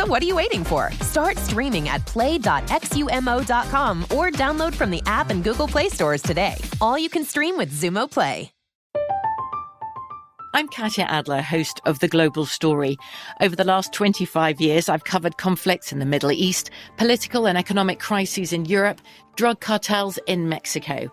So what are you waiting for? Start streaming at play.xumo.com or download from the app and Google Play stores today. All you can stream with Xumo Play. I'm Katya Adler, host of The Global Story. Over the last 25 years, I've covered conflicts in the Middle East, political and economic crises in Europe, drug cartels in Mexico.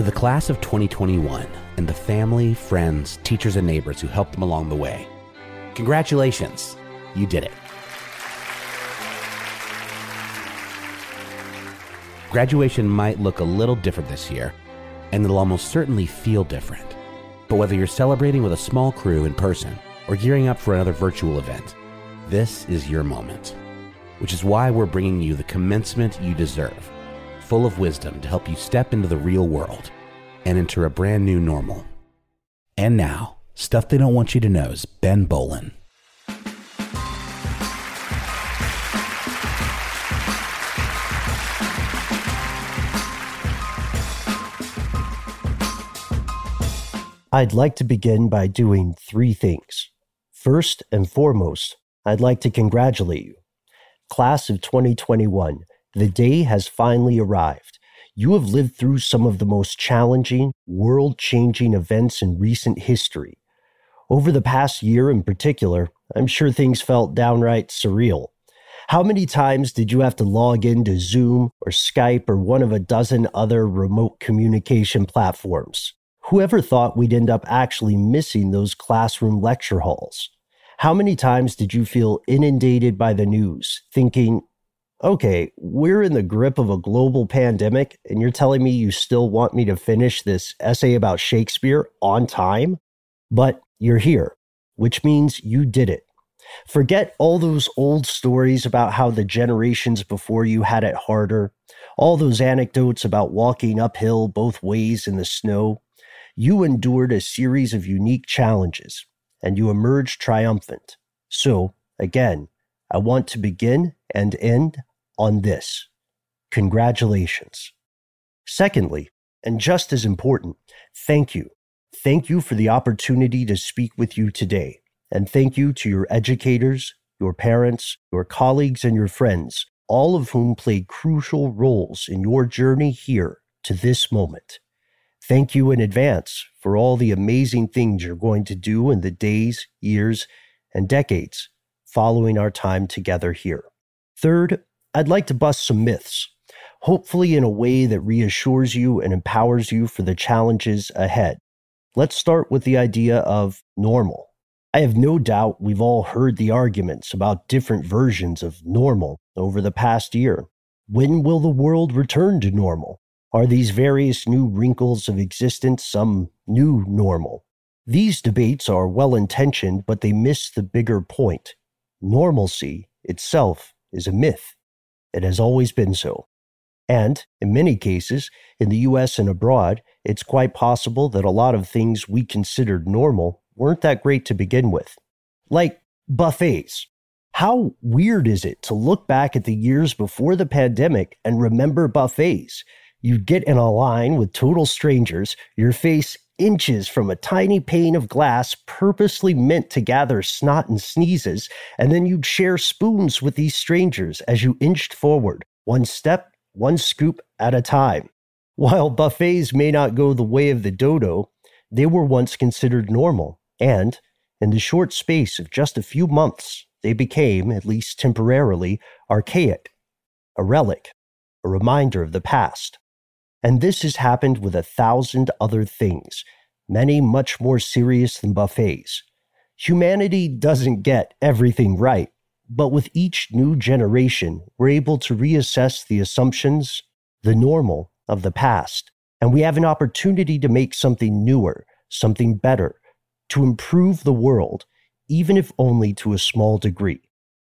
To the class of 2021 and the family, friends, teachers, and neighbors who helped them along the way, congratulations, you did it. Graduation might look a little different this year, and it'll almost certainly feel different. But whether you're celebrating with a small crew in person or gearing up for another virtual event, this is your moment. Which is why we're bringing you the commencement you deserve full of wisdom to help you step into the real world and enter a brand new normal. And now, stuff they don't want you to know's Ben Bowlin. I'd like to begin by doing three things. First and foremost, I'd like to congratulate you. Class of 2021, the day has finally arrived. You have lived through some of the most challenging, world changing events in recent history. Over the past year in particular, I'm sure things felt downright surreal. How many times did you have to log into Zoom or Skype or one of a dozen other remote communication platforms? Whoever thought we'd end up actually missing those classroom lecture halls? How many times did you feel inundated by the news, thinking, okay, we're in the grip of a global pandemic, and you're telling me you still want me to finish this essay about Shakespeare on time? But you're here, which means you did it. Forget all those old stories about how the generations before you had it harder, all those anecdotes about walking uphill both ways in the snow. You endured a series of unique challenges and you emerged triumphant. So, again, I want to begin and end on this. Congratulations. Secondly, and just as important, thank you. Thank you for the opportunity to speak with you today. And thank you to your educators, your parents, your colleagues, and your friends, all of whom played crucial roles in your journey here to this moment. Thank you in advance for all the amazing things you're going to do in the days, years, and decades following our time together here. Third, I'd like to bust some myths, hopefully in a way that reassures you and empowers you for the challenges ahead. Let's start with the idea of normal. I have no doubt we've all heard the arguments about different versions of normal over the past year. When will the world return to normal? Are these various new wrinkles of existence some new normal? These debates are well intentioned, but they miss the bigger point. Normalcy itself is a myth. It has always been so. And in many cases, in the US and abroad, it's quite possible that a lot of things we considered normal weren't that great to begin with. Like buffets. How weird is it to look back at the years before the pandemic and remember buffets? You'd get in a line with total strangers, your face inches from a tiny pane of glass purposely meant to gather snot and sneezes, and then you'd share spoons with these strangers as you inched forward, one step, one scoop at a time. While buffets may not go the way of the dodo, they were once considered normal, and in the short space of just a few months, they became, at least temporarily, archaic, a relic, a reminder of the past. And this has happened with a thousand other things, many much more serious than buffets. Humanity doesn't get everything right, but with each new generation, we're able to reassess the assumptions, the normal of the past, and we have an opportunity to make something newer, something better, to improve the world, even if only to a small degree.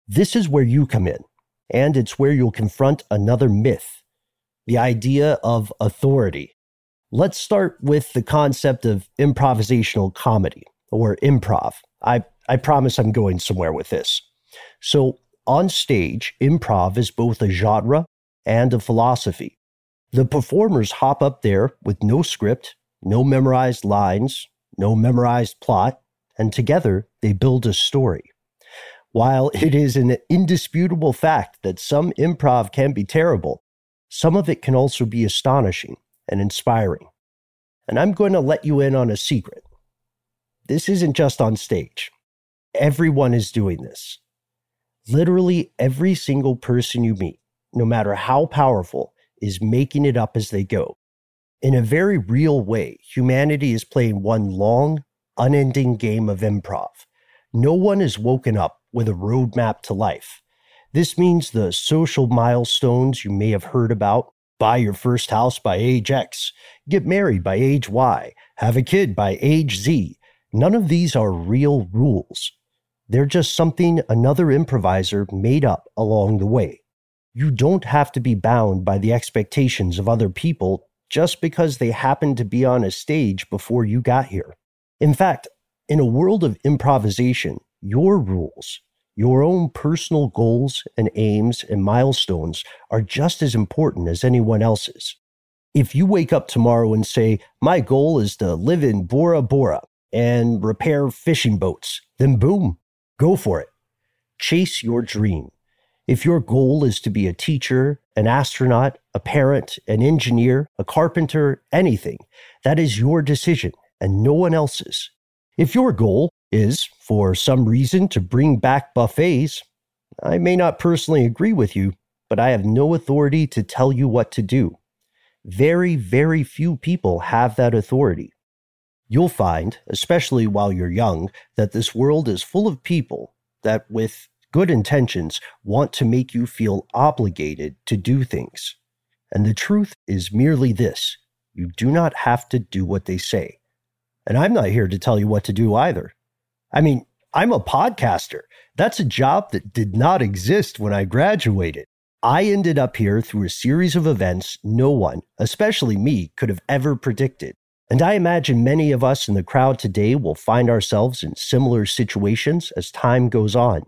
This is where you come in, and it's where you'll confront another myth the idea of authority. Let's start with the concept of improvisational comedy or improv. I, I promise I'm going somewhere with this. So, on stage, improv is both a genre and a philosophy. The performers hop up there with no script, no memorized lines, no memorized plot, and together they build a story. While it is an indisputable fact that some improv can be terrible, some of it can also be astonishing and inspiring. And I'm going to let you in on a secret. This isn't just on stage, everyone is doing this. Literally every single person you meet, no matter how powerful, is making it up as they go. In a very real way, humanity is playing one long, unending game of improv. No one is woken up with a roadmap to life. This means the social milestones you may have heard about buy your first house by age X, get married by age Y, have a kid by age Z. None of these are real rules. They're just something another improviser made up along the way. You don't have to be bound by the expectations of other people just because they happened to be on a stage before you got here. In fact, in a world of improvisation, your rules, your own personal goals and aims and milestones are just as important as anyone else's. If you wake up tomorrow and say, My goal is to live in Bora Bora and repair fishing boats, then boom, go for it. Chase your dream. If your goal is to be a teacher, an astronaut, a parent, an engineer, a carpenter, anything, that is your decision and no one else's. If your goal is, for some reason, to bring back buffets, I may not personally agree with you, but I have no authority to tell you what to do. Very, very few people have that authority. You'll find, especially while you're young, that this world is full of people that, with good intentions, want to make you feel obligated to do things. And the truth is merely this you do not have to do what they say. And I'm not here to tell you what to do either. I mean, I'm a podcaster. That's a job that did not exist when I graduated. I ended up here through a series of events no one, especially me, could have ever predicted. And I imagine many of us in the crowd today will find ourselves in similar situations as time goes on.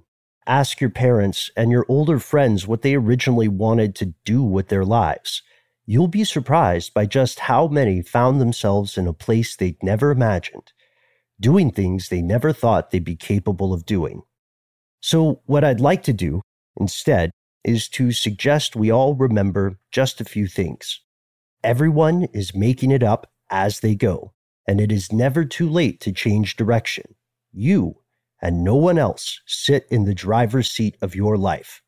Ask your parents and your older friends what they originally wanted to do with their lives. You'll be surprised by just how many found themselves in a place they'd never imagined doing things they never thought they'd be capable of doing. So, what I'd like to do instead is to suggest we all remember just a few things. Everyone is making it up as they go, and it is never too late to change direction. You and no one else sit in the driver's seat of your life.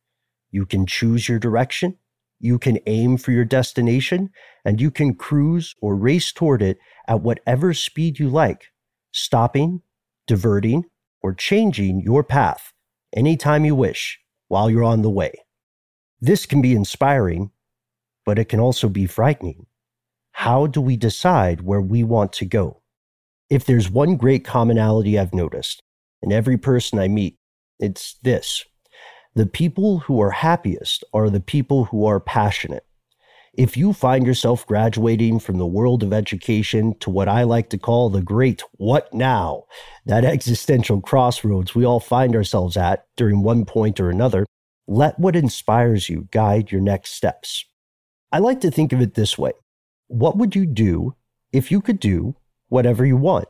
You can choose your direction, you can aim for your destination, and you can cruise or race toward it at whatever speed you like stopping, diverting, or changing your path anytime you wish while you're on the way. This can be inspiring, but it can also be frightening. How do we decide where we want to go? If there's one great commonality I've noticed in every person I meet, it's this the people who are happiest are the people who are passionate. If you find yourself graduating from the world of education to what I like to call the great what now, that existential crossroads we all find ourselves at during one point or another, let what inspires you guide your next steps. I like to think of it this way What would you do if you could do whatever you want?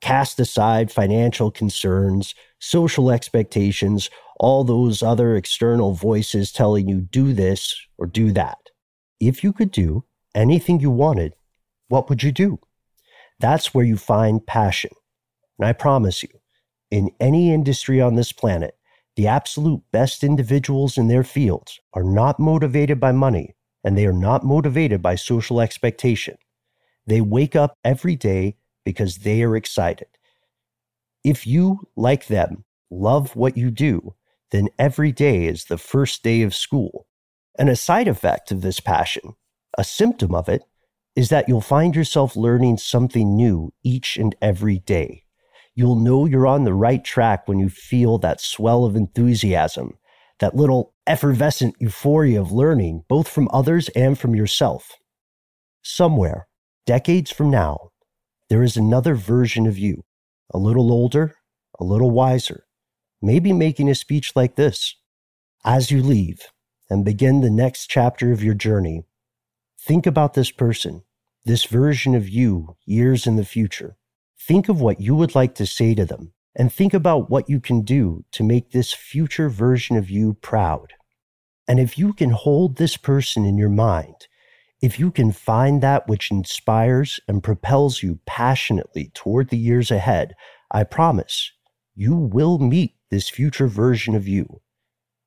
Cast aside financial concerns, social expectations, all those other external voices telling you do this or do that if you could do anything you wanted, what would you do? That's where you find passion. And I promise you, in any industry on this planet, the absolute best individuals in their fields are not motivated by money and they are not motivated by social expectation. They wake up every day because they are excited. If you, like them, love what you do, then every day is the first day of school and a side effect of this passion, a symptom of it, is that you'll find yourself learning something new each and every day. You'll know you're on the right track when you feel that swell of enthusiasm, that little effervescent euphoria of learning, both from others and from yourself. Somewhere, decades from now, there is another version of you, a little older, a little wiser, maybe making a speech like this. As you leave, and begin the next chapter of your journey, think about this person, this version of you years in the future. Think of what you would like to say to them, and think about what you can do to make this future version of you proud. And if you can hold this person in your mind, if you can find that which inspires and propels you passionately toward the years ahead, I promise you will meet this future version of you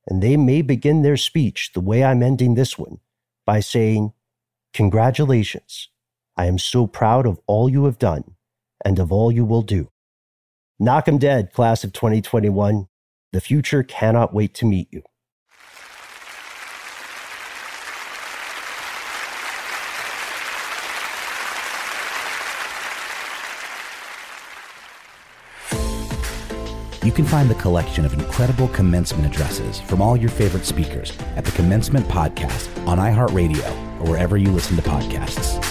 and they may begin their speech the way I'm ending this one by saying, Congratulations. I am so proud of all you have done and of all you will do. Knock 'em dead, class of 2021. The future cannot wait to meet you. You can find the collection of incredible commencement addresses from all your favorite speakers at the Commencement Podcast on iHeartRadio or wherever you listen to podcasts.